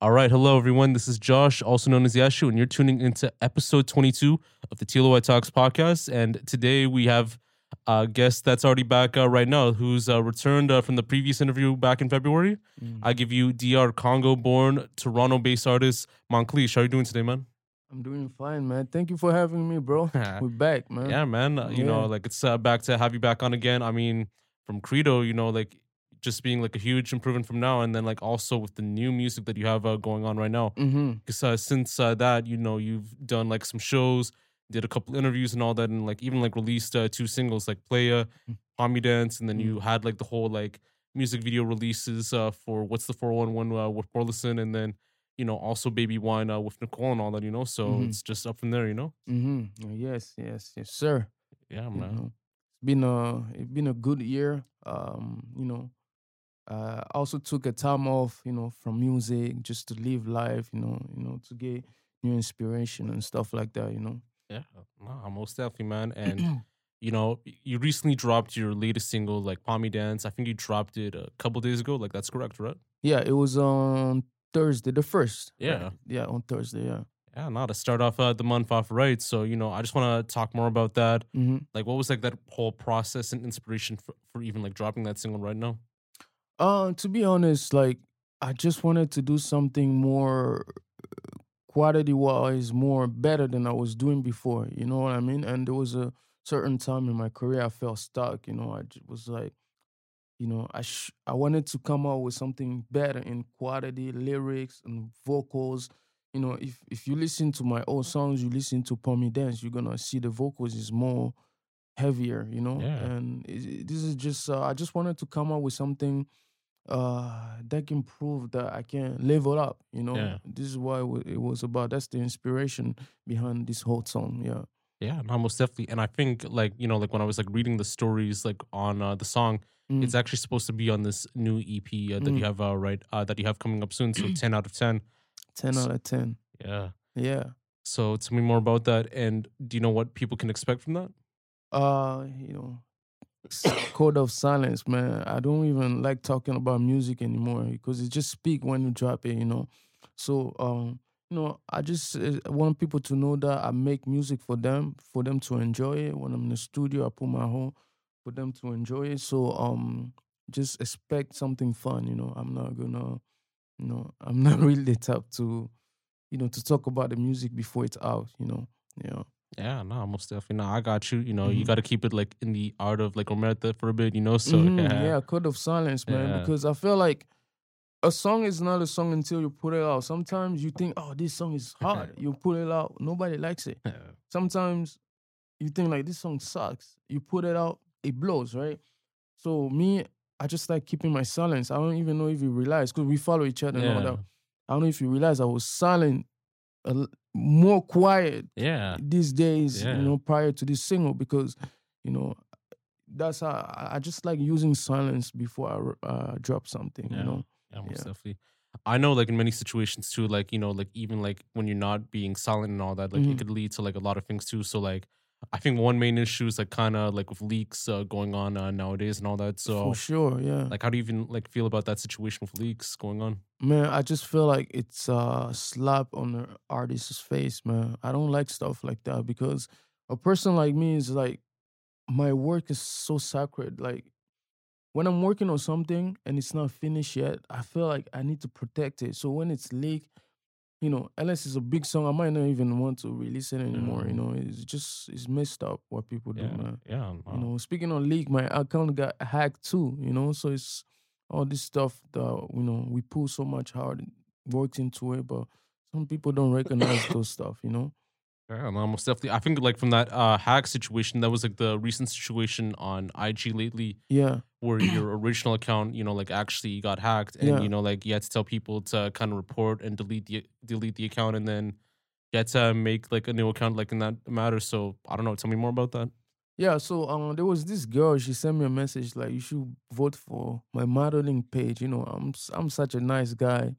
All right, hello everyone. This is Josh, also known as Yashu, and you're tuning into episode 22 of the TLOY Talks podcast. And today we have a guest that's already back uh, right now, who's uh, returned uh, from the previous interview back in February. Mm. I give you DR Congo-born, Toronto-based artist Moncliche. How are you doing today, man? I'm doing fine, man. Thank you for having me, bro. We're back, man. Yeah, man. Uh, You know, like it's uh, back to have you back on again. I mean, from Credo, you know, like just being like a huge improvement from now, and then like also with the new music that you have uh, going on right now. Mm-hmm. Because uh, since uh, that, you know, you've done like some shows, did a couple interviews and all that, and like even like released uh, two singles like Playa, Pon Me Dance, and then you had like the whole like music video releases uh, for What's the 411 uh, with Borlison, and then you know also Baby Wine uh, with Nicole and all that, you know. So Mhm. it's just up from there, you know. Mm-hmm. Yes, yes, yes, sir. Yeah, You man. know, it's been a it's been a good year. Um, you know, uh, I also took a time off, you know, from music just to live life, you know, you know, to get new inspiration and stuff like that, you know. Yeah, no, most definitely, man. And you know, you recently dropped your latest single, like Pon Me Dance. I think you dropped it a couple days ago. Like that's correct, right? yeah, it was on Thursday, the first. right? Yeah. Yeah, on Thursday, yeah. Yeah, no, to start off uh, the month off right. So you know, I just want to talk more about that. Mm-hmm. Like, what was like that whole process and inspiration for, for even like dropping that single right now? Uh, to be honest, like I just wanted to do something more quality wise, more better than I was doing before. You know what I mean? And there was a certain time in my career I felt stuck. You know, I was like, you know, I sh- I wanted to come out with something better in quality, lyrics and vocals. You know, if if you listen to my old songs, you listen to Pon Me Dance, you're gonna see the vocals is more heavier. You know, Yeah. and it, it- this is just uh, I just wanted to come out with something uh that can prove that I can level up. You know, Yeah. this is why it was about. That's the inspiration behind this whole song. Yeah. Yeah, no, most definitely. And I think like you know, like when I was like reading the stories like on uh, the song, Mm. it's actually supposed to be on this new EP uh, that you Mm. have uh, right uh, that you have coming up soon. So ten out of ten. ten out of ten. Yeah. Yeah. So tell me more about that. And do you know what people can expect from that? Uh, you know, code of silence, man. I don't even like talking about music anymore because it just speak when you drop it, you know. So, um, you know, I just uh, want people to know that I make music for them, for them to enjoy it. When I'm in the studio, I put my whole for them to enjoy it. So, um, just expect something fun, you know. I'm not gonna, you know, I'm not really the type to, you know, to talk about the music before it's out, you know. Yeah. Yeah, no, most definitely. No, I got you. You know, you Mhm. got to keep it like in the art of like omerta for a bit. You know, so Mhm, yeah, yeah, code of silence, man. Yeah. Because I feel like a song is not a song until you put it out. Sometimes you think, oh, this song is hard. you put it out, nobody likes it. Sometimes you think like this song sucks. You put it out, it blows, right? So me, I just like keeping my silence. I don't even know if you realize because we follow each other and all that. I don't know if you realize I was silent, more quiet yeah, these days, Yeah. you know, prior to this single because, you know, that's how I, just like using silence before I uh, drop something, Yeah. you know. yeah, most definitely. I know, like in many situations too, like you know, like even like when you're not being silent and all that, like it Mhm. could lead to like a lot of things too. So like, I think one main issue is like kind of like with leaks uh, going on uh, nowadays and all that. So For sure, yeah. like, how do you even like feel about that situation with leaks going on? man, I just feel like it's a slap on the artist's face, man. I don't like stuff like that because a person like me is like, my work is so sacred. Like, when I'm working on something and it's not finished yet, I feel like I need to protect it. So when it's leaked, you know, unless it's a big song, I might not even want to release it anymore. You Mm. know, it's just it's messed up what people do, Yeah, man. yeah, You know, speaking on leak, my account got hacked too. You know, so it's all this stuff that you know we put so much hard work into it, but some people don't recognize those stuff. You know. Yeah, no, most definitely. I think like from that uh hack situation, that was like the recent situation on IG lately Yeah. where your original account, you know, like actually got hacked, and Yeah. you know, like you had to tell people to kind of report and delete the delete the account, and then you had to make like a new account, like in that matter. So I don't know. Tell me more about that. Yeah, so um, there was this girl. She sent me a message like, "You should vote for my modeling page." You know, I'm I'm such a nice guy.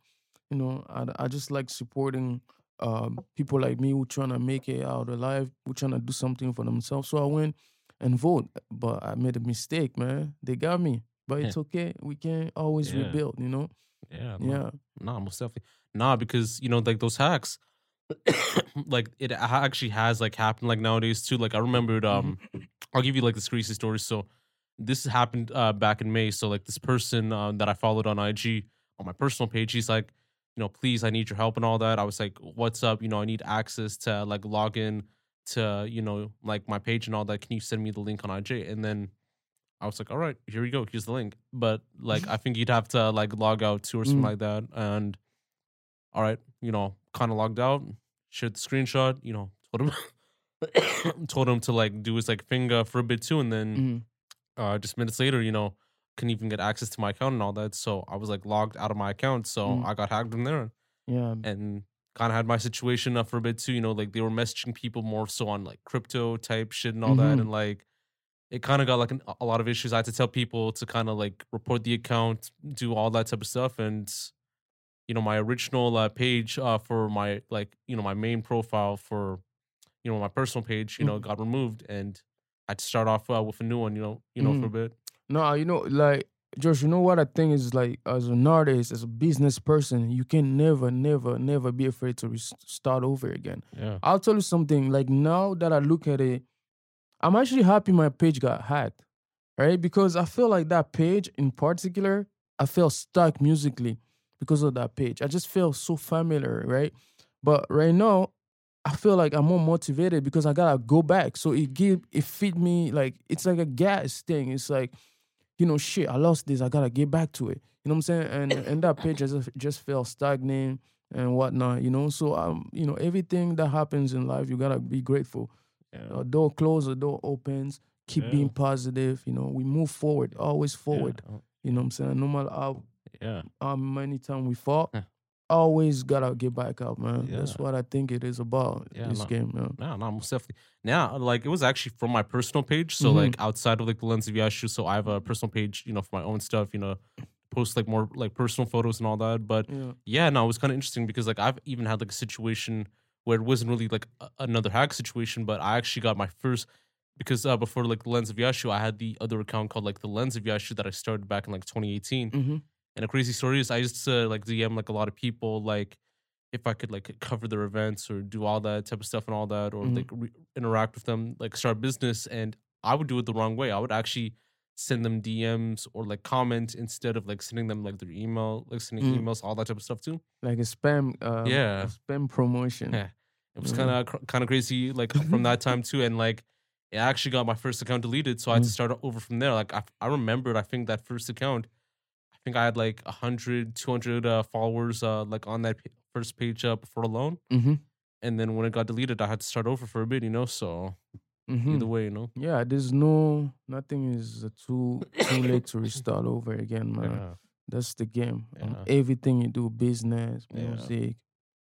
You know, I I just like supporting um people like me who trying to make it out alive, who trying to do something for themselves. So I went and vote, but I made a mistake, man. They got me, but it's okay. We can always Yeah. rebuild. You know. Yeah, Yeah. no, most definitely. nah, because you know, like those hacks, like it actually has like happened like nowadays too. Like I remembered, um, I'll give you like this crazy story. So this happened uh back in May. So like this person uh, that I followed on IG on my personal page, he's like, you know, please, I need your help and all that. I was like, what's up? You know, I need access to like log in to you know like my page and all that. Can you send me the link on IG? And then I was like, all right, here we go. Here's the link. But like, I think you'd have to like log out too or something Mm. like that. And all right, you know, kind of logged out, shared the screenshot, you know, told him, told him to like do his like finger for a bit too. And then Mhm. uh, just minutes later, you know, couldn't even get access to my account and all that. So I was like logged out of my account. So Mm. I got hacked in there Yeah. and kind of had my situation up for a bit too. You know, like they were messaging people more so on like crypto type shit and all that, Mhm. and like it kind of got like an, a lot of issues. I had to tell people to kind of like report the account, do all that type of stuff, and you know, my original uh, page uh, for my like you know my main profile for you know my personal page, you know, Mhm. got removed, and I had to start off uh, with a new one. You know, you know, for a Mhm. bit. No, you know, like Josh, you know what I think is like as an artist, as a business person, you can never, never, never be afraid to re- start over again. Yeah, I'll tell you something. Like now that I look at it, I'm actually happy my page got hacked, right? Because I feel like that page in particular, I felt stuck musically because of that page. I just felt so familiar, right? But right now, I feel like I'm more motivated because I gotta go back. So it give it feed me like it's like a gas thing. It's like, you know, shit, I lost this. I gotta get back to it. You know what I'm saying? And and that page just just felt stagnant and whatnot. You know, so um, you know, everything that happens in life, you gotta be grateful. yeah, A door closes, a door opens. Keep Yeah. being positive. You know, we move forward, always forward. yeah, You know what I'm saying? No matter how, yeah. how many times we fall. Always gotta get back up, man. That's what I think it is about Yeah, this no. game, man. No, no, most definitely. Now, like it was actually from my personal page. So Mhm. like outside of like the lens of Yashu, so I have a personal page, you know, for my own stuff, you know, post like more like personal photos and all that. But Yeah. yeah, no, it was kind of interesting because like I've even had like a situation where it wasn't really like a- another hack situation, but I actually got my first because uh, before like the lens of Yashu, I had the other account called like the lens of Yashu that I started back in like 2018. Mm-hmm. And a crazy story is I used to like DM like a lot of people like if I could like cover their events or do all that type of stuff and all that or Mhm. like re- interact with them like start business and I would do it the wrong way. I would actually send them DMs or like comment instead of like sending them like their email, like sending Mm. emails, all that type of stuff too. Like a spam, um, Yeah. a spam promotion. Yeah. It was kind of kind of crazy like from that time too and like it actually got my first account deleted so I had to Mm. start over from there. Like I, I remembered I think that first account I think I had like 100 200 uh, followers uh like on that pa- first page uh, before alone Mm-hmm. and then when it got deleted I had to start over for a bit, you know, so Mm-hmm. either way, you know. Yeah, there's no nothing is uh, too too late to restart over again, man. Yeah. That's the game. Um, everything you do, business, Yeah. music,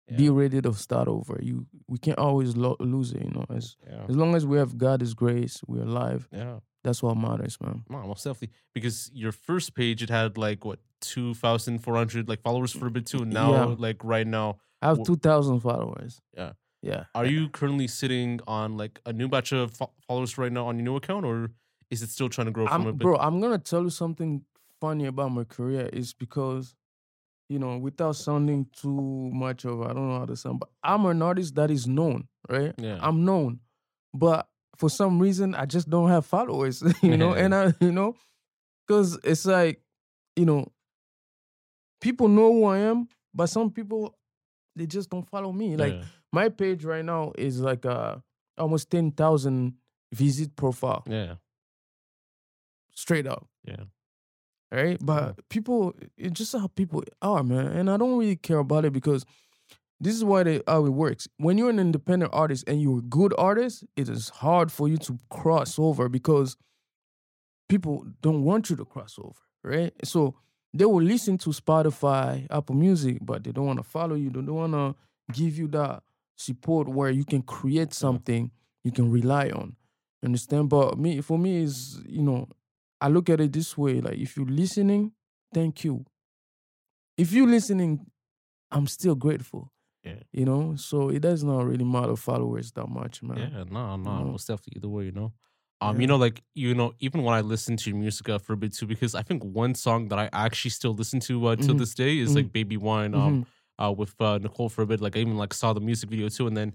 Yeah. be ready to start over. You we can't always lo- lose it, you know. As Yeah. as long as we have God's grace, we're alive. Yeah. That's what matters, man. No, most definitely. Because your first page it had like what two thousand four hundred like followers for a bit too. Now Yeah. like right now I have two thousand followers. Yeah. yeah. Are you currently sitting on like a new batch of fo- followers right now on your new account, or is it still trying to grow from a I'm, bit? bro, I'm gonna tell you something funny about my career is because, you know, without sounding too much of I don't know how to sound, but I'm an artist that is known, right? Yeah. I'm known, but for some reason I just don't have followers, you know, and I, you know, because it's like, you know, people know who I am, but some people they just don't follow me. Like yeah. my page right now is like uh almost ten thousand visit profile yeah, straight up. Yeah. Right? But people, it's just how people are, man. And I don't really care about it because this is why they, how it works. When you're an independent artist and you're a good artist, it is hard for you to cross over because people don't want you to cross over, right? So they will listen to Spotify, Apple Music, but they don't want to follow you. They don't want to give you that support where you can create something you can rely on. Understand? But me, for me, is you know, I look at it this way: like if you're listening, thank you. If you're listening, I'm still grateful. Yeah. You know, so it does not really matter followers that much, man. yeah. No, no, know? most definitely. Either way, you know. Um, Yeah. you know, like you know, even when I listen to your music uh, for a bit too, because I think one song that I actually still listen to uh, till Mhm. this day is like "Baby Wine" um, uh, with uh, Nicole for a bit. Like I even like saw the music video too, and then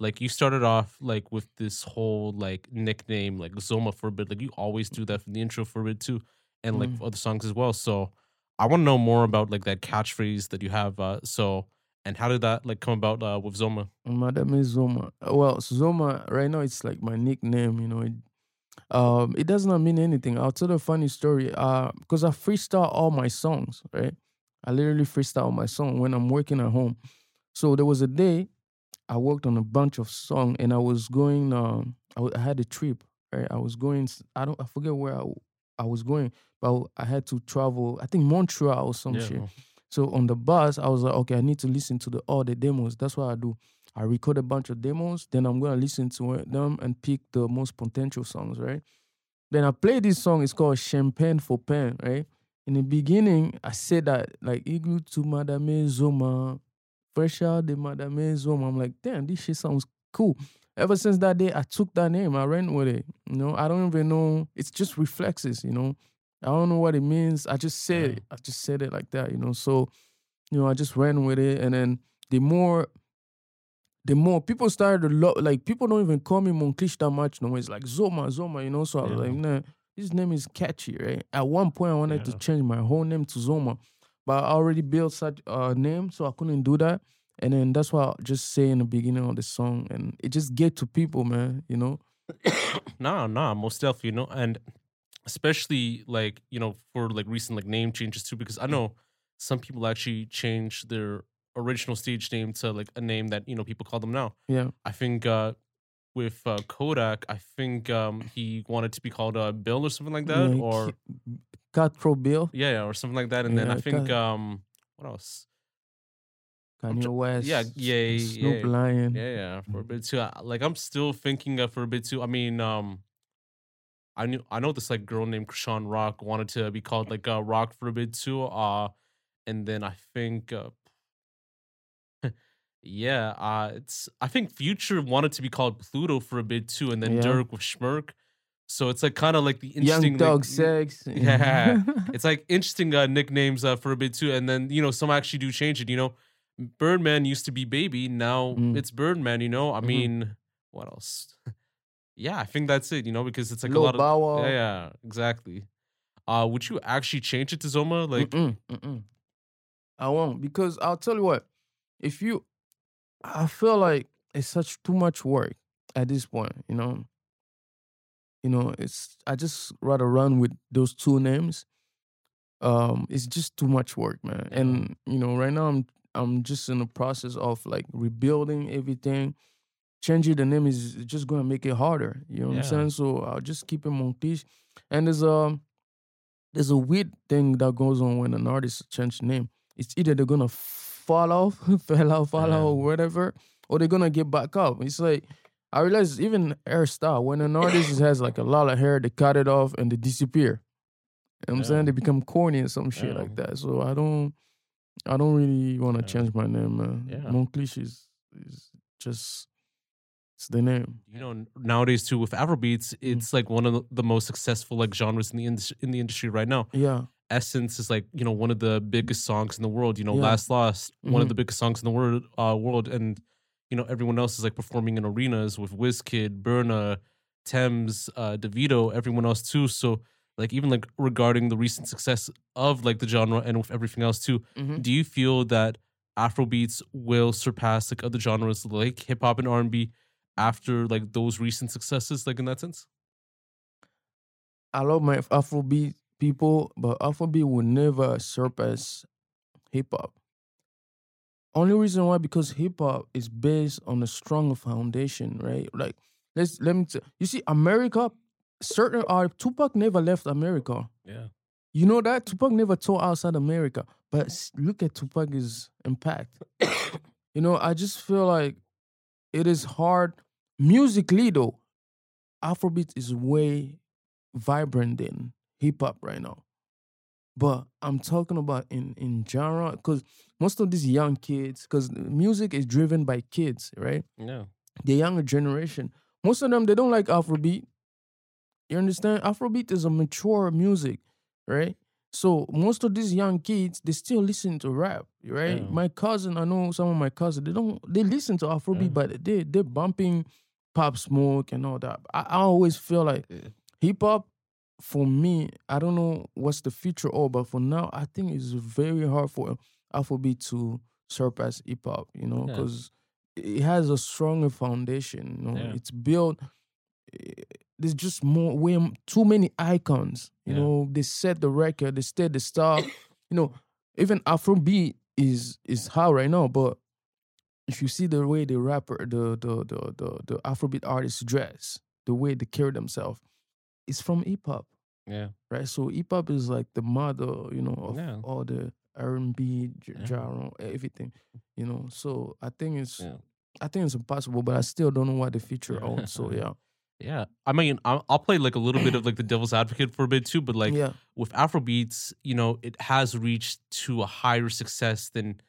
like you started off like with this whole like nickname like Zoma for a bit. Like you always do that from the intro for a bit too, and like Mm. other songs as well. So I want to know more about like that catchphrase that you have. Uh, so and how did that like come about uh, with Zoma? Madame is Zoma. Well, Zoma right now it's like my nickname. You know, it, um, it does not mean anything. I'll tell a funny story. Uh, because I freestyle all my songs, right? I literally freestyle my song when I'm working at home. So there was a day I worked on a bunch of song, and I was going. Um, I, w- I had a trip. Right, I was going. I don't. I forget where I, was going, but I had to travel. I think Montreal or some shit. So on the bus, I was like, okay, I need to listen to the all the demos. That's what I do. I record a bunch of demos, then I'm gonna listen to them and pick the most potential songs, right? Then I play this song. It's called Champagne for Pen, right? In the beginning, I said that like Igloo to Madame Zoma, fresh out the Madame Zoma. I'm like, damn, this shit sounds cool. Ever since that day, I took that name. I ran with it. You know, I don't even know. It's just reflexes. You know, I don't know what it means. I just said Yeah. it. I just said it like that. You know, so you know, I just ran with it, and then the more, the more people started to love. Like people don't even call me Moncliche that much no more. It's like Zoma, Zoma. You know, so I was Yeah. like, nah, this name is catchy, right? At one point, I wanted to change my whole name to Zoma, but I already built such a name, so I couldn't do that. And then that's why I just say in the beginning of the song, and it just get to people, man. You know, nah, nah, most definitely, you know, and especially like you know for like recent like name changes too, because I know some people actually change their original stage name to like a name that you know people call them now. yeah, I think uh with uh, Kodak, I think um he wanted to be called uh, Bill or something like that, Yeah, or Cutthroat Bill, yeah, yeah, or something like that. And then I think um what else? Kanye tr- West, yeah, yeah, Snoop yeah. Lion, Yeah, yeah, for a bit too. I- Like I'm still thinking uh, for a bit too. I mean, um, I knew I know this like girl named Krishan Rock wanted to be called like uh, Rock for a bit too. Uh, and then I think, uh, yeah, uh, it's I think Future wanted to be called Pluto for a bit too, and then Yeah. Dirk with Schmirk. So it's like kind of like the Young interesting like, Thug Sex. Yeah. it's like interesting uh, nicknames uh, for a bit too, and then you know some actually do change it. You know, Birdman used to be Baby, now Mm. it's Birdman. You know, I Mhm. mean, what else? yeah, I think that's it. You know, because it's like Lil a lot of Bow Wow. yeah, yeah, exactly. Uh, would you actually change it to Zoma? Like, Mm-mm, mm-mm. I won't because I'll tell you what. If you, I feel like it's such too much work at this point. You know. You know, it's I just rather run with those two names. Um, it's just too much work, man. And you know, right now I'm I'm just in the process of like rebuilding everything. Changing the name is just gonna make it harder. You know what I'm saying? So I'll just keep it Montish. And there's a there's a weird thing that goes on when an artist changes name. It's either they're gonna fall off, fell off, fall Yeah. out, or whatever, or they're gonna get back up. It's like I realize even hairstyle, when an artist has like a lot of hair, they cut it off and they disappear. You know what I'm saying? They become corny and some shit Yeah. like that. So I don't I don't really wanna Yeah. change my name, man. Yeah. Moncliche is is just it's the name. you know, nowadays too with Afrobeats, Mm. it's like one of the- most successful like genres in the industry in the industry right now. Yeah. Essence is like you know one of the biggest songs in the world. You know, Yeah. Last Lost, one of the biggest songs in the world. Uh, world, and you know everyone else is like performing in arenas with Wizkid, Burna, Tems, uh, Davido, everyone else too. So like even like regarding the recent success of like the genre and with everything else too, Mhm. do you feel that Afrobeats will surpass like other genres like hip hop and R and B after like those recent successes? Like in that sense? I love my Afrobeat people, but Afrobeat will never surpass hip hop. Only reason why because hip hop is based on a stronger foundation, right? Like let's let me t- you see America. Certain art, Tupac never left America. Yeah. You know that Tupac never toured outside America, but look at Tupac's impact. you know, I just feel like it is hard musically though. Afrobeat is way vibrant than hip hop right now. But I'm talking about in in genre because most of these young kids, because music is driven by kids, right? Yeah. The younger generation, most of them they don't like Afrobeat. You understand? Afrobeat is a mature music, right? So most of these young kids, they still listen to rap, right? Yeah. My cousin, I know some of my cousins, they don't they listen to Afrobeat, Yeah. but they they're bumping Pop Smoke and all that. I, I always feel like Yeah. hip hop for me, I don't know what's the future all, but for now, I think it's very hard for Afrobeat to surpass hip hop, you know, Yeah. because it has a stronger foundation. You know, Yeah. it's built. There's just more, way too many icons. You Yeah. know, they set the record, they set the star. you know, even Afrobeat is is hard right now, but if you see the way the rapper, the the the the, the Afrobeat artists dress, the way they carry themselves, it's from hip hop Yeah. right? So hip hop is like the mother, you know, of Yeah. all the R and B genre, everything, you know. So I think it's, Yeah. I think it's impossible, but I still don't know what the future holds. So yeah, Yeah. I mean, I'll, I'll play like a little bit of like the devil's advocate for a bit too, but like yeah, with Afrobeats, you know, it has reached to a higher success than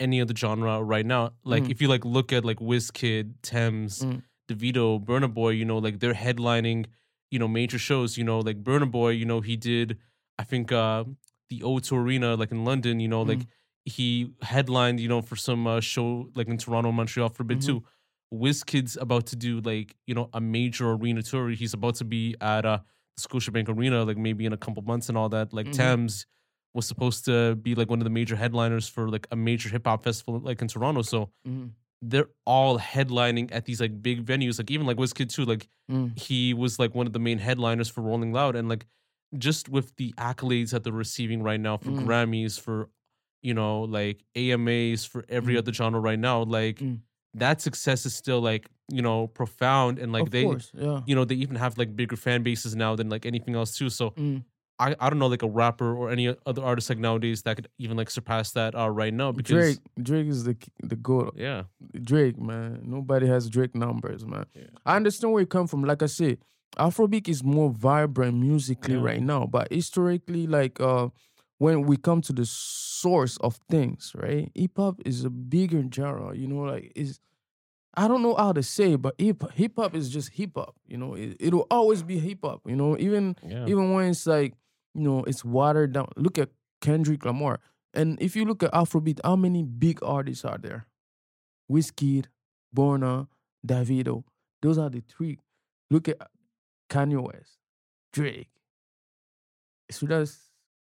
any other genre right now. Like Mhm. if you like look at like Wizkid, Tems, Mm. Davido, Burna Boy, you know, like they're headlining, you know, major shows. You know, like Burna Boy, you know, he did, I think, uh the O2 Arena, like in London. You know, like Mm. he headlined, you know, for some uh, show like in Toronto, Montreal for a bit Mhm. too. Wizkid's about to do like you know a major arena tour. He's about to be at uh Scotiabank Arena, like maybe in a couple months and all that. Like Mhm. Tems was supposed to be like one of the major headliners for like a major hip hop festival like in Toronto. So Mhm. they're all headlining at these like big venues. Like even like Wizkid too. Like Mm. he was like one of the main headliners for Rolling Loud, and like just with the accolades that they're receiving right now for Mm. Grammys, for you know like AMAs, for every Mm. other genre right now, like Mm. that success is still like you know profound, and like of they course, yeah. you know they even have like bigger fan bases now than like anything else too. So Mm. I, I don't know like a rapper or any other artist like nowadays that could even like surpass that uh, right now because Drake, Drake is the the goat. yeah Drake, man. Nobody has Drake numbers, man. Yeah. I understand where you come from. Like I said, Afrobeat is more vibrant musically Yeah. right now, but historically, like uh, when we come to the source of things, right? Hip hop is a bigger genre. You know, like is I don't know how to say, but hip hip hop is just hip hop. You know, it, it'll always be hip hop. You know, even yeah even when it's like you know it's watered down. Look at Kendrick Lamar, and if you look at Afrobeat, how many big artists are there? Wizkid, Burna, Davido. Those are the three. Look at Kanye West, Drake. Should I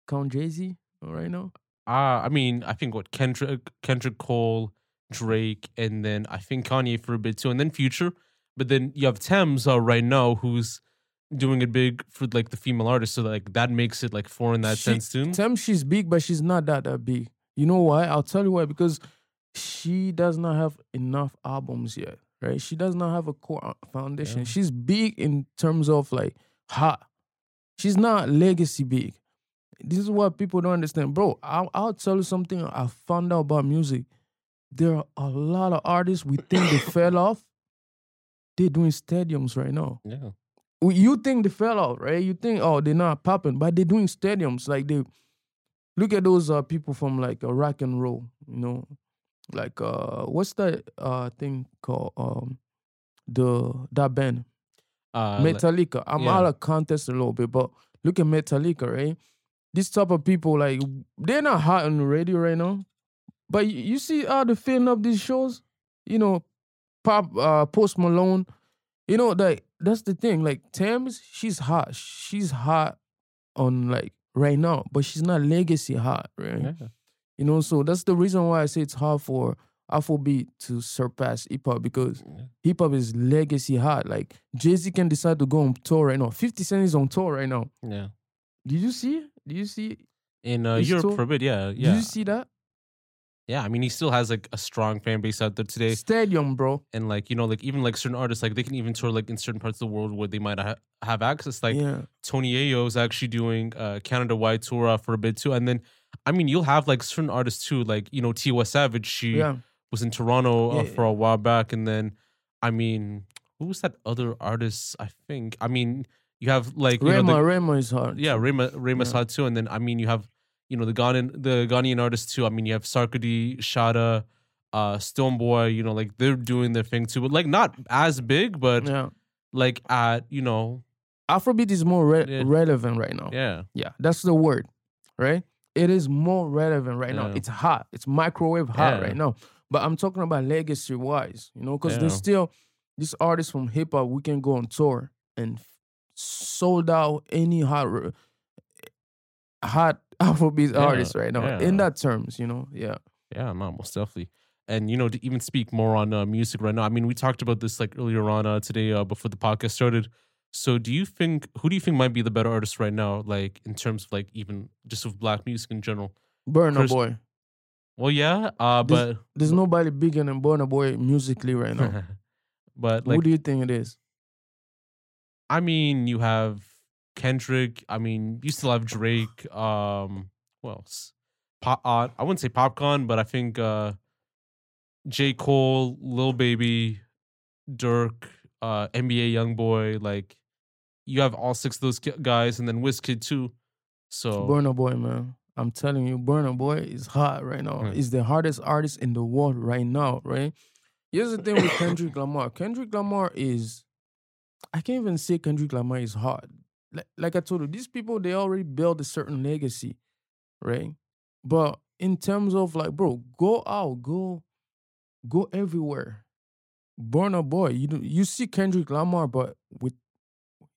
count Jay Z right now? Uh, I mean, I think what Kendrick, Kendrick Cole, Drake, and then I think Kanye for a bit too, and then Future. But then you have Tems uh, right now, who's doing it big for like the female artists. So like that makes it like four in that She- sense too. Tell she's big, but she's not that that big. You know why? I'll tell you why. Because she does not have enough albums yet, right? She does not have a core uh, foundation. Yeah. She's big in terms of like hot. She's not legacy big. This is what people don't understand, bro. I'll, I'll tell you something I found out about music. There are a lot of artists we think they fell off. They're doing stadiums right now yeah, you think they fell off, right? You think, oh, they're not popping, but they're doing stadiums. Like they look at those uh, people from like a rock and roll, you know, like uh, what's that uh thing called? Um, the that band uh, Metallica. I'm yeah. out of context a little bit, but look at Metallica, right? This type of people, like they're not hot on the radio right now, but you, see how they filling up these shows. You know, pop uh, Post Malone. You know, like that's the thing. Like Tems, she's hot. She's hot on like right now, but she's not legacy hot, right? yeah. You know, so that's the reason why I say it's hard for Afrobeat to surpass hip hop because Yeah. hip hop is legacy hot. Like Jay Z can decide to go on tour right now. Fifty Cent is on tour right now. yeah. Did you see? Did you see? In uh, Europe tour? for a bit, yeah, yeah. Did you see that yeah. I mean, he still has like a strong fan base out there today. stadium, bro? and like you know like even like certain artists like they can even tour like in certain parts of the world where they might ha- have access like yeah, tony Ayo is actually doing a canada wide tour for a bit too and then i mean you'll have like certain artists too like you know tiwa savage she yeah. was in toronto uh, Yeah, for a while back and then i mean who was that other artist i think i mean you have like you know, Rema, the- Rema is hard. yeah Rema, Rema's Yeah. hot too and then i mean you have you know the Ghanaian the Ghanaian artists too i mean you have Sarkodie shada uh Stonebwoy you know like they're doing their thing too but like not as big but yeah. like at you know Afrobeat is more re- Yeah. relevant right now. yeah Yeah, that's the word. right? It is more relevant right now. It's hot. It's microwave hot Yeah. right now. But I'm talking about legacy wise, you know, because Yeah. there's still these artists from hip hop. We can go on tour and sold out any hot, hot Afrobeat Yeah, artist right now. In that terms, you know, yeah. Yeah, no, most definitely. And you know, to even speak more on uh, music right now. I mean, we talked about this like earlier on uh, today uh, before the podcast started. So, do you think who do you think might be the better artist right now, like in terms of like even just with black music in general? Burna Chris- Boy. Well, yeah, uh, but There's nobody bigger than Burna Boy musically right now. but Who do you think it is? I mean, you have Kendrick. I mean, you still have Drake. Um, who else? Pop, uh, I wouldn't say popcorn, but I think uh, J. Cole, Lil Baby, Dirk, uh, NBA YoungBoy. Like, you have all six of those guys, and then Wizkid too. So Burna Boy, man. I'm telling you, Burna Boy is hot right now. Mm. He's the hardest artist in the world right now, right? Here's the thing with Kendrick Lamar. Kendrick Lamar is, I can't even say Kendrick Lamar is hard. Like, like I told you, these people, they already built a certain legacy, right? But in terms of like, bro, go out, go, go everywhere. Burna Boy, you you see Kendrick Lamar, but with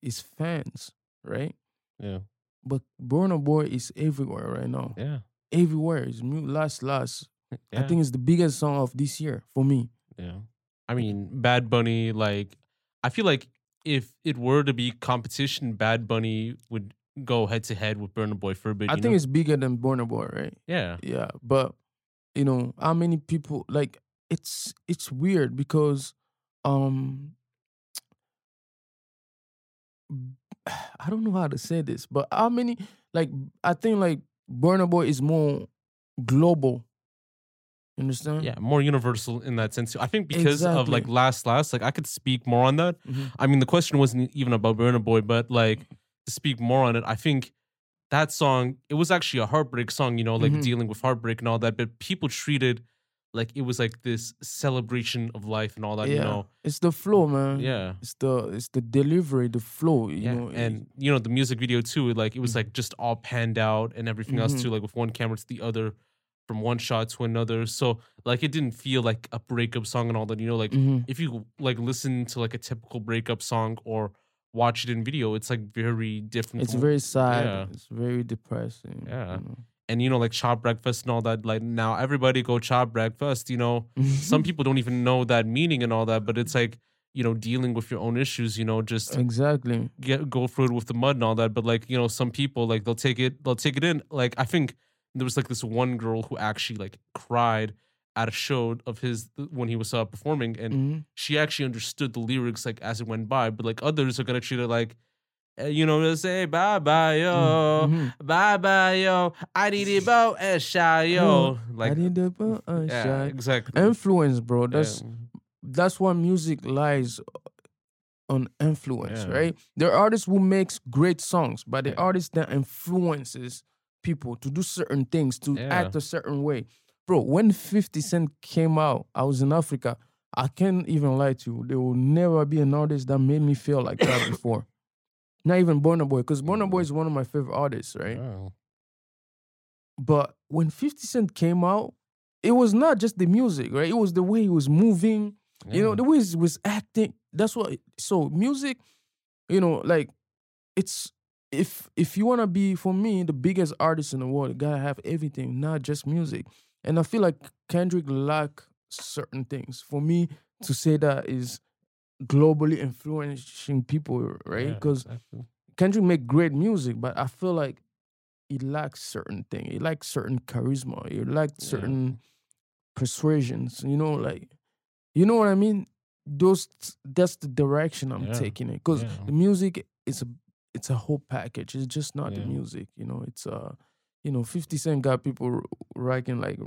his fans, right? yeah, But Burna Boy is everywhere right now. yeah, Everywhere. It's mu- last last. yeah. I think it's the biggest song of this year for me. Yeah. I mean, Bad Bunny, like, I feel like if it were to be competition, Bad Bunny would go head to head with Burna Boy for a bit. I think know? it's bigger than Burna Boy, right? yeah. Yeah, but you know how many people like it's it's weird because um I don't know how to say this, but how many like I think like Burna Boy is more global. You understand? Yeah, more universal in that sense. I think because of like last last, like I could speak more on that. Mhm. I mean, the question wasn't even about Burna Boy, but like to speak more on it, I think that song it was actually a heartbreak song. You know, like Mhm. dealing with heartbreak and all that. But people treated like it was like this celebration of life and all that. yeah. You know, It's the flow, man. yeah. It's the it's the delivery, the flow. You yeah, know, and you know the music video too. Like it was Mhm. like just all panned out and everything else Mhm. too. Like with one camera to the other, from one shot to another. So like it didn't feel like a breakup song and all that. You know, like Mhm. if you like listen to like a typical breakup song or watch it in video, it's like very different. it's very sad. yeah. It's very depressing. Yeah. you know. and you know like chop breakfast and all that. Like now everybody go chop breakfast. You know, some people don't even know that meaning and all that, but it's like you know dealing with your own issues. You know, just exactly. get go through it with the mud and all that. But like you know, some people like they'll take it, they'll take it in. Like I think there was like this one girl who actually like cried at a show of his when he was uh, performing, and Mhm. she actually understood the lyrics like as it went by. But like others are gonna treat it like. eh, You know, they'll say bye bye yo, Mhm. bye bye yo. I need it bow and shy yo. I Like did the bu- uh, yeah, shy. exactly. influence, bro. That's Yeah. that's why music lies on influence, Yeah. right? There are artists who makes great songs, but the Yeah. artist that influences people to do certain things, to Yeah. act a certain way. Bro, when 50 Cent came out, I was in Africa. I can't even lie to you. There will never be an artist that made me feel like that before. Not even Burna Boy, because Burna Boy mm. is one of my favorite artists, right? Oh. But when 50 Cent came out, it was not just the music, right? It was the way he was moving, you know, the way he was acting. That's what so music, you know, like it's if if you wanna be for me the biggest artist in the world, you gotta have everything, not just music. And I feel like Kendrick lack certain things. For me to say that is globally influencing people, right? Yeah, Because exactly. Kendrick make great music, but I feel like he lacks certain thing. He lacks certain charisma. He lacks Yeah. certain persuasions. You know, like you know what I mean. Those that's the direction I'm Yeah. taking it because Yeah. the music is a it's a whole package. It's just not the music. You know, it's uh you know, 50 Cent got people rocking like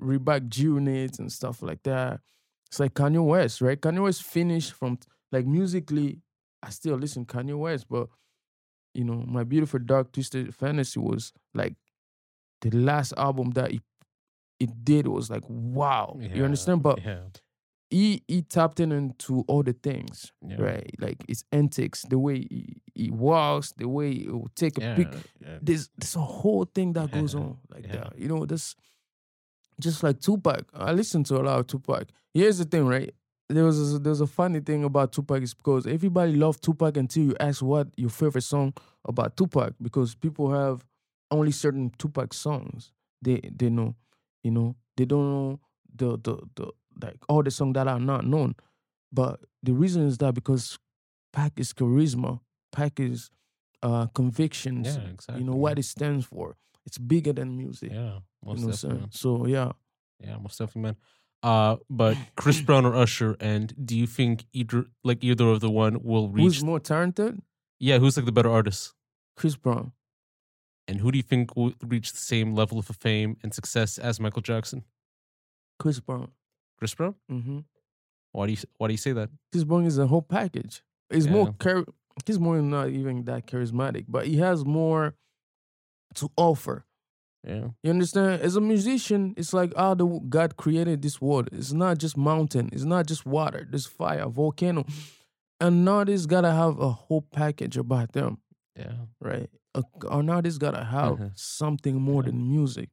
Reebok G units and stuff like that. It's like Kanye West, right? Kanye West finished from like musically, I still listen Kanye West, but you know, my beautiful dark twisted fantasy was like the last album that he it did was like wow. You understand? But yeah. He he tapped in into all the things, Yeah. right? Like his antics, the way he, he walks, the way he will take a Yeah. pic. yeah. There's there's a whole thing that goes on like that. You know, this just like Tupac. I listen to a lot of Tupac. Here's the thing, right? There was a, there's a funny thing about Tupac is because everybody loved Tupac until you ask what your favorite song about Tupac because people have only certain Tupac songs they they know, you know. They don't know the the the like all the songs that are not known. But the reason is that because Pac is charisma, Pac is uh convictions, Yeah, exactly. you know what it stands for. It's bigger than music. Yeah, you most know what I'm definitely. So yeah. Yeah, most definitely, man. Uh, but Chris Brown or Usher, and do you think either like either of the one will reach? Who's more talented? yeah, who's like the better artist? Chris Brown. And who do you think will reach the same level of fame and success as Michael Jackson? Chris Brown. Chris Brown? hmm Why do you Why do you say that? Chris Brown is a whole package. He's more Yeah. char- he's more not even that charismatic, but he has more to offer. Yeah, You understand? As a musician, it's like how the God created this world. It's not just mountain. It's not just water. There's fire, volcano. An artist gotta have a whole package about them, yeah, right? A, an artist gotta have Mhm. something more Yeah. than music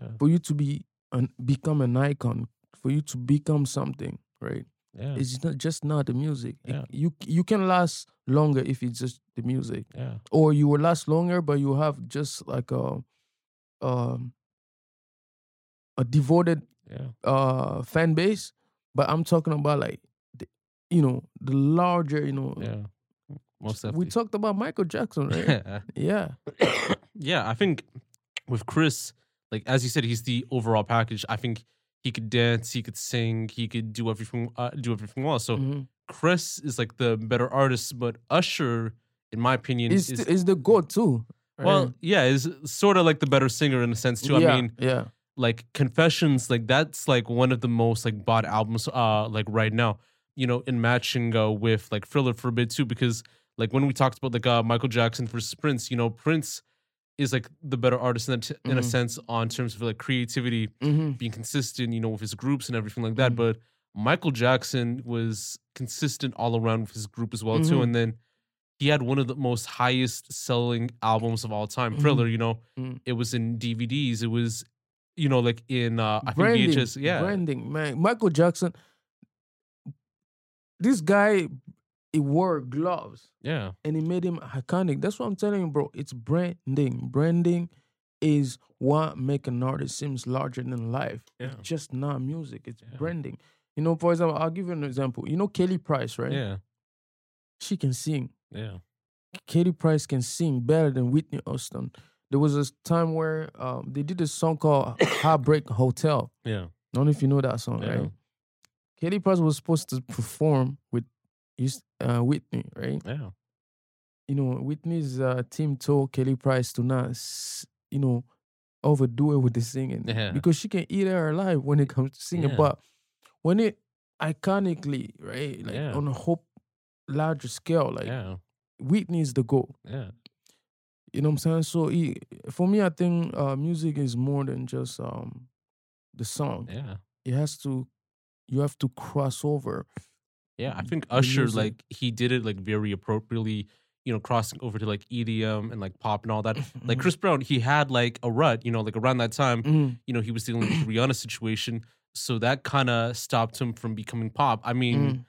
yeah, for you to be an, become an icon. For you to become something, right? yeah, It's not just not the music. It- Yeah. you you can last longer if it's just the music, yeah, or you will last longer, but you have just like a um a devoted yeah, uh fan base. But I'm talking about like the, you know the larger you know. yeah. Most We talked about Michael Jackson, right? yeah. yeah, I think with Chris, like as you said, he's the overall package. I think he could dance, he could sing, he could do everything, uh, do everything well. So Mhm. Chris is like the better artist, but Usher, in my opinion, Is is the goat too? well, right? yeah, is sort of like the better singer in a sense too. yeah, I mean, yeah. like Confessions, like that's like one of the most like bought albums, uh, like right now. You know, in matching uh, with like Thriller for a bit too, because like when we talked about like uh, Michael Jackson versus Prince, you know, Prince is like the better artist in, a- in a Mhm. sense on terms of like creativity, hmm being consistent, you know, with his groups and everything like that. Mhm. But Michael Jackson was consistent all around with his group as well too, Mhm. and then he had one of the most highest selling albums of all time. Thriller. You know, Mhm. it was in DVDs, it was, you know, like in uh, I think branding, VHS. Yeah, branding, man. Michael Jackson. This guy, he wore gloves yeah, and he made him iconic. That's what I'm telling you, bro. It's branding. Branding is what make an artist seems larger than life. yeah, It's just not music. It's Yeah. branding. You know, for example, I'll give you an example. You know, Kelly Price, right? yeah, She can sing. yeah, Kelly Price can sing better than Whitney Houston. There was a time where um, they did a song called Heartbreak Hotel. yeah, I don't know if you know that song, Yeah. right? Kelly Price was supposed to perform with his, uh, Whitney, right? yeah, You know, Whitney's uh, team told Kelly Price to not, you know, overdo it with the singing Yeah. because she can eat her alive when it comes to singing. Yeah. But when it iconically, right, like Yeah. on a whole larger scale, like yeah, Whitney is the goal. yeah, You know what I'm saying? So he, for me, I think uh, music is more than just um, the song. yeah. It has to, you have to cross over. Yeah, I think the Usher music. like he did it like very appropriately, you know, crossing over to like EDM and like pop and all that. Like Chris Brown, he had like a rut, you know, like around that time, Mhm. you know, he was dealing with Rihanna situation, so that kind of stopped him from becoming pop. I mean, Mhm.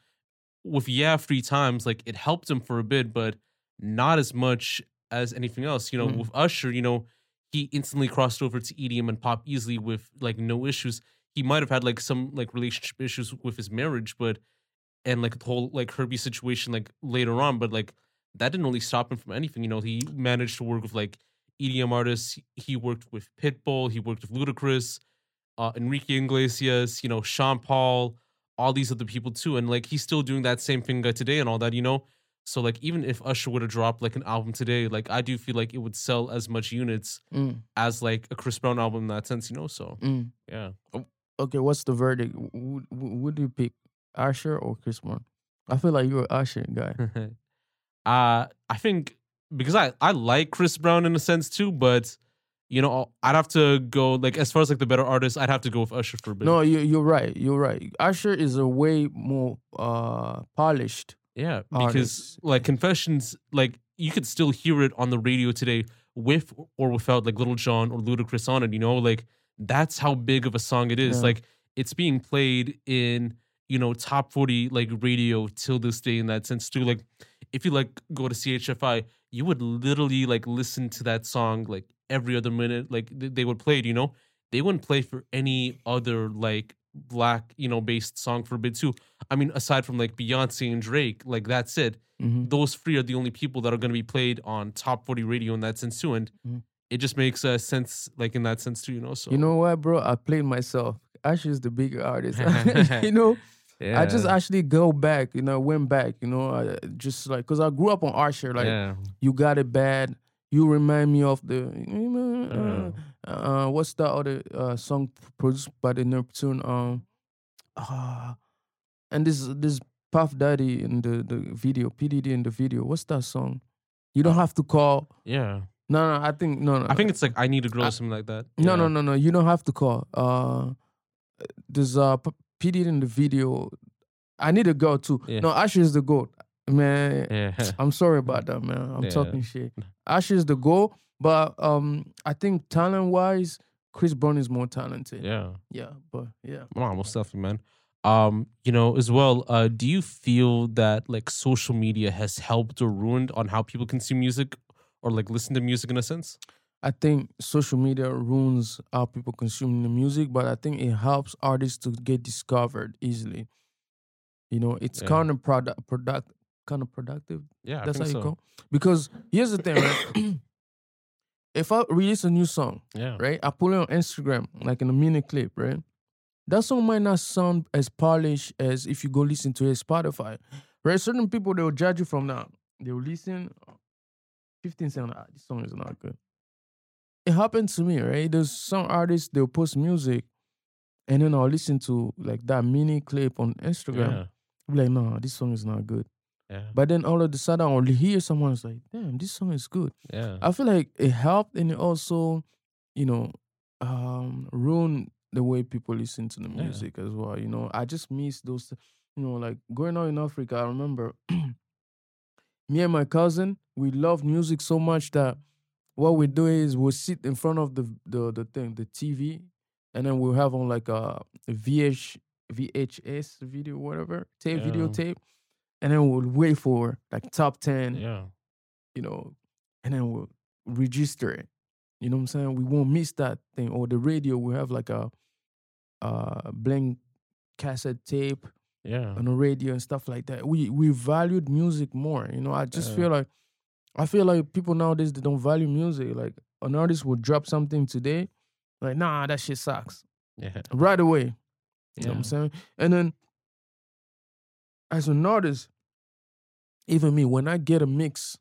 with Yeah, Three Times, like it helped him for a bit, but not as much as anything else. You know, Mhm. with Usher, you know, he instantly crossed over to EDM and pop easily with like no issues. He might have had like some like relationship issues with his marriage, but and like the whole like Herbie situation like later on, but like that didn't really stop him from anything. You know, he managed to work with like EDM artists. He worked with Pitbull. He worked with Ludacris, uh, Enrique Iglesias. You know, Sean Paul, all these other people too. And like he's still doing that same thing today and all that. You know, so like even if Usher would have dropped like an album today, like I do feel like it would sell as much units Mm, as like a Chris Brown album in that sense. You know, so mm. yeah. Okay, what's the verdict? Would, would you pick Usher or Chris Brown? I feel like you're an Usher guy. uh I think because I I like Chris Brown in a sense too, but you know, I'd have to go like as far as like the better artists, I'd have to go with Usher for a bit. No, you you're right. You're right. Usher is a way more uh polished. Yeah, because artists. like Confessions, like you could still hear it on the radio today with or without like Lil Jon or Ludacris on it. You know, like that's how big of a song it is. Yeah. Like it's being played in you know top forty like radio till this day in that sense too. Like if you like go to CHFI, you would literally like listen to that song like every other minute. Like th- they would play it. You know, they wouldn't play for any other like black you know based song for a bit too. I mean, aside from like Beyonce and Drake, like that's it. Mhm. Those three are the only people that are going to be played on top 40 radio in that sense too. And Mhm. it just makes uh, sense, like in that sense too, you know? So, You know what, bro? I played myself. Usher is the bigger artist. you know, yeah. I just actually go back. You know, went back. You know, I just like because I grew up on Archer, Like, yeah. you got it bad. You remind me of the. Uh, uh, what's the other uh, song produced by the Neptune? Um, uh, and this this Puff Daddy in the the video, PDD in the video. What's that song? You don't have to call. Yeah. No, no. I think no, no. I think it's like I Need a Girl I- or something like that. No, Yeah. no, no, no. You don't have to call. Uh, there's uh P- P Diddy in the video. I need a girl too. Yeah. No, Usher is the goat, man. Yeah. I'm sorry about that, man. I'm Yeah. talking shit. Usher is the goat, but um, I think talent wise, Chris Brown is more talented. yeah. yeah, but yeah. Wow, most definitely, man. Um, you know, as well, uh, do you feel that like social media has helped or ruined on how people consume music or like listen to music in a sense? I think social media ruins how people consume the music, but I think it helps artists to get discovered easily. You know, it's Yeah. kind of product product kind of productive. Yeah, I That's how think you so. go. Because here's the thing, right? if I release a new song, Yeah. right, I put it on Instagram, like in a mini clip, right? That song might not sound as polished as if you go listen to it Spotify. Right? Certain people they will judge you from that. They will listen 15 seconds, ah, this song is not good. It happened to me, right? There's some artists they'll post music and then I'll listen to like that mini clip on Instagram. Yeah. Be like, no, this song is not good. Yeah. But then all of a sudden, I'll hear someone's like, "Damn, this song is good." Yeah. I feel like it helped, and it also, you know, um, ruined the way people listen to the Yeah. music as well. You know, I just miss those. You know, like growing up in Africa, I remember me and my cousin, we loved music so much that what we do is we'll sit in front of the the the thing, the TV, and then we'll have on like a VH VHS video, whatever tape, Yeah. videotape, and then we'll wait for like top ten Yeah. you know, and then we'll register it. You know what I'm saying? We won't miss that thing. Or the radio, we have like a uh blank cassette tape Yeah. on the radio and stuff like that. We we valued music more. You know, I just Yeah. feel like I feel like people nowadays they don't value music. Like an artist will drop something today, like nah, that shit sucks Yeah. right away. You know what I'm saying? And then as an artist, even me, when I get a mix,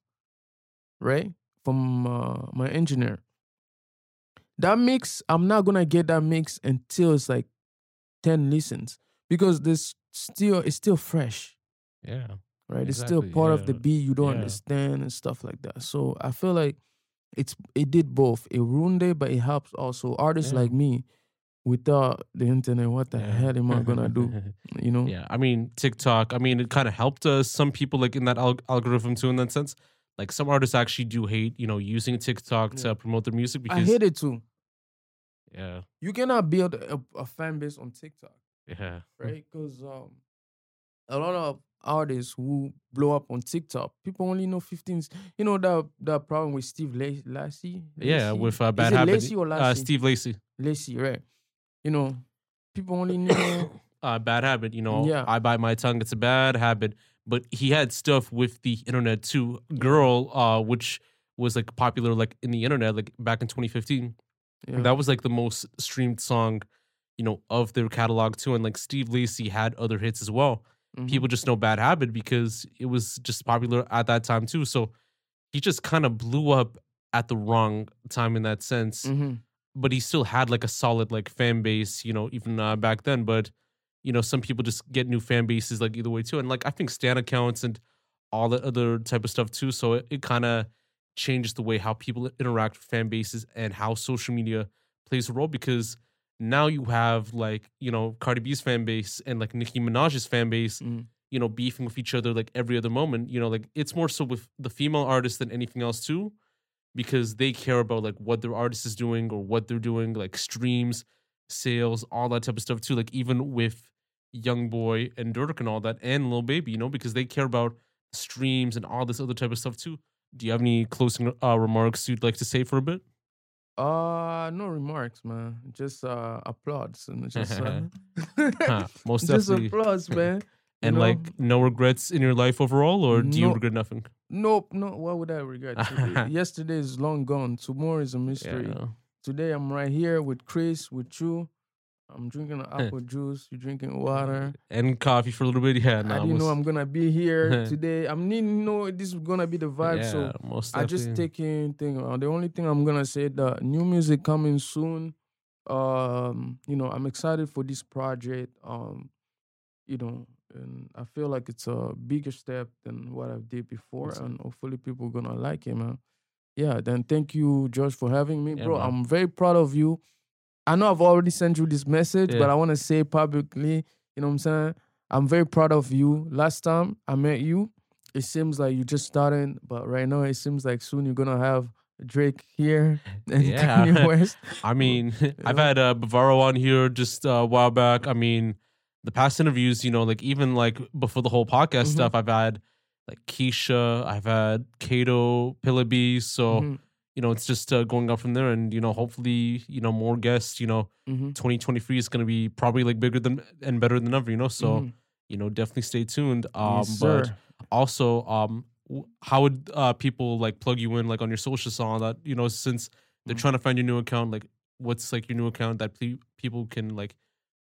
right, from uh, my engineer, that mix, I'm not gonna get that mix until it's like 10 listens. Because this still it's still fresh, Yeah. Right? It's still Exactly, part of the beat you don't yeah. understand and stuff like that. So I feel like it's it did both. It ruined it, but it helps also. Artists Yeah. like me, without the internet, what the Yeah. hell am I gonna do? You know? Yeah, I mean TikTok. I mean, it kind of helped us. some people like in that al- algorithm too. In that sense, like some artists actually do hate you know using TikTok to promote their music because I hate it too. yeah, You cannot build a, a fan base on TikTok, yeah, right? Because um, a lot of artists who blow up on TikTok, people only know 15. You know that that problem with Steve Lacy? Yeah. With uh, bad it habit, Lacy or uh, Steve Lacy. Lacy, right? You know, people only know. uh, bad habit. You know, Yeah. I bite my tongue. It's a bad habit. But he had stuff with the internet too. Girl, uh, which was like popular like in the internet like back in 2015. Yeah. That was like the most streamed song, you know, of their catalog too. And like Steve Lacy had other hits as well. Mhm. People just know Bad Habit because it was just popular at that time too. So he just kind of blew up at the wrong time in that sense. Mhm. But he still had like a solid like fan base, you know, even uh, back then. But you know, some people just get new fan bases like either way too. And like I think stan accounts and all that other type of stuff too. So it, it kind of changes the way how people interact with fan bases and how social media plays a role because now you have like you know Cardi B's fan base and like Nicki Minaj's fan base, Mm. you know, beefing with each other like every other moment. You know, like it's more so with the female artists than anything else too, because they care about like what their artist is doing or what they're doing, like streams, sales, all that type of stuff too. Like even with Young Boy and Durk and all that, and Lil Baby, you know, because they care about streams and all this other type of stuff too. Do you have any closing uh, remarks you'd like to say for a bit? Uh no remarks, man. Just uh applauds and just uh, Huh, most just definitely. applause, man. You and know? like no regrets in your life overall, or do you regret nothing? Nope, no. What would I regret? Yesterday is long gone. Tomorrow is a mystery. Yeah. Today I'm right here with Chris, with you. I'm drinking apple juice. You're drinking water. And coffee for a little bit. Yeah, I didn't know I'm gonna be here today. I'm needing to know this is gonna be the vibe. yeah, So most I just taking thing. Uh, the only thing I'm gonna say the new music coming soon. Um, you know, I'm excited for this project. Um, you know, and I feel like it's a bigger step than what I've did before, Awesome. and hopefully people gonna like it, man. Yeah. Then thank you, Josh, for having me, Yeah, bro. man. I'm very proud of you. I know I've already sent you this message, but I want to say publicly. You know what I'm saying? I'm very proud of you. Last time I met you, it seems like you just started, but right now it seems like soon you're gonna have Drake here and Yeah. Kanye West. I mean, I've had uh, Bavaro on here just uh, a while back. I mean, the past interviews, you know, like even like before the whole podcast Mhm. stuff, I've had like Keisha, I've had Kato, Pillaby. So, Mhm, you know, it's just uh, going up from there. And, you know, hopefully, you know, more guests, you know, mhm, 2023 is going to be probably like bigger than and better than ever, you know? So, mhm. you know, definitely stay tuned. Um, Yes, but sir. also, um, how would uh, people like plug you in like on your socials all that? You know, since they're Mm. trying to find your new account, like what's like your new account that pe- people can like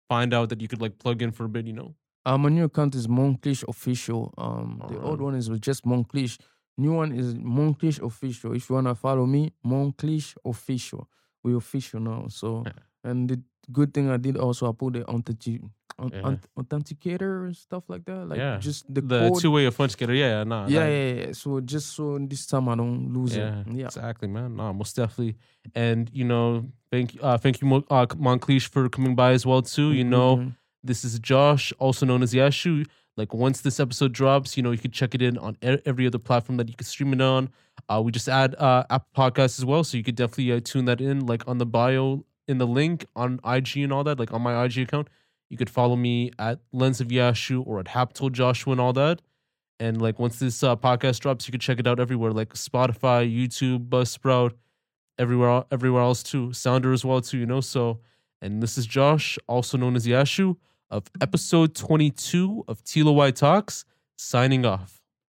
find out that you could like plug in for a bit, you know? Uh, my new account is Moncliche Official. Um, the old one is just Moncliche. New one is Moncliche Official. If you wanna follow me, Moncliche Official. We official now. So, and the good thing I did also I put the authentic, auth- Yeah. authenticator and stuff like that. Like Yeah. just the, The, two way authenticator, yeah, yeah, nah, yeah, that- yeah, yeah. So just so this time I don't lose Yeah, it. Yeah. exactly, man. No, most definitely. And you know, thank uh, thank you, uh, Moncliche, for coming by as well too. You know, Mhm. This is Josh, also known as Yashu. Like once this episode drops, you know you can check it in on every other platform that you can stream it on. Uh, we just add uh, Apple Podcasts as well, so you could definitely uh, tune that in, like on the bio in the link on IG and all that. Like on my IG account, you could follow me at Lens of Yashu or at Haptold Joshua and all that. And like once this uh, podcast drops, you can check it out everywhere, like Spotify, YouTube, Buzzsprout, everywhere, everywhere else too. Sounder as well too, you know. So, and this is Josh, also known as Yashu of episode 22 of TLOY Talks, signing off.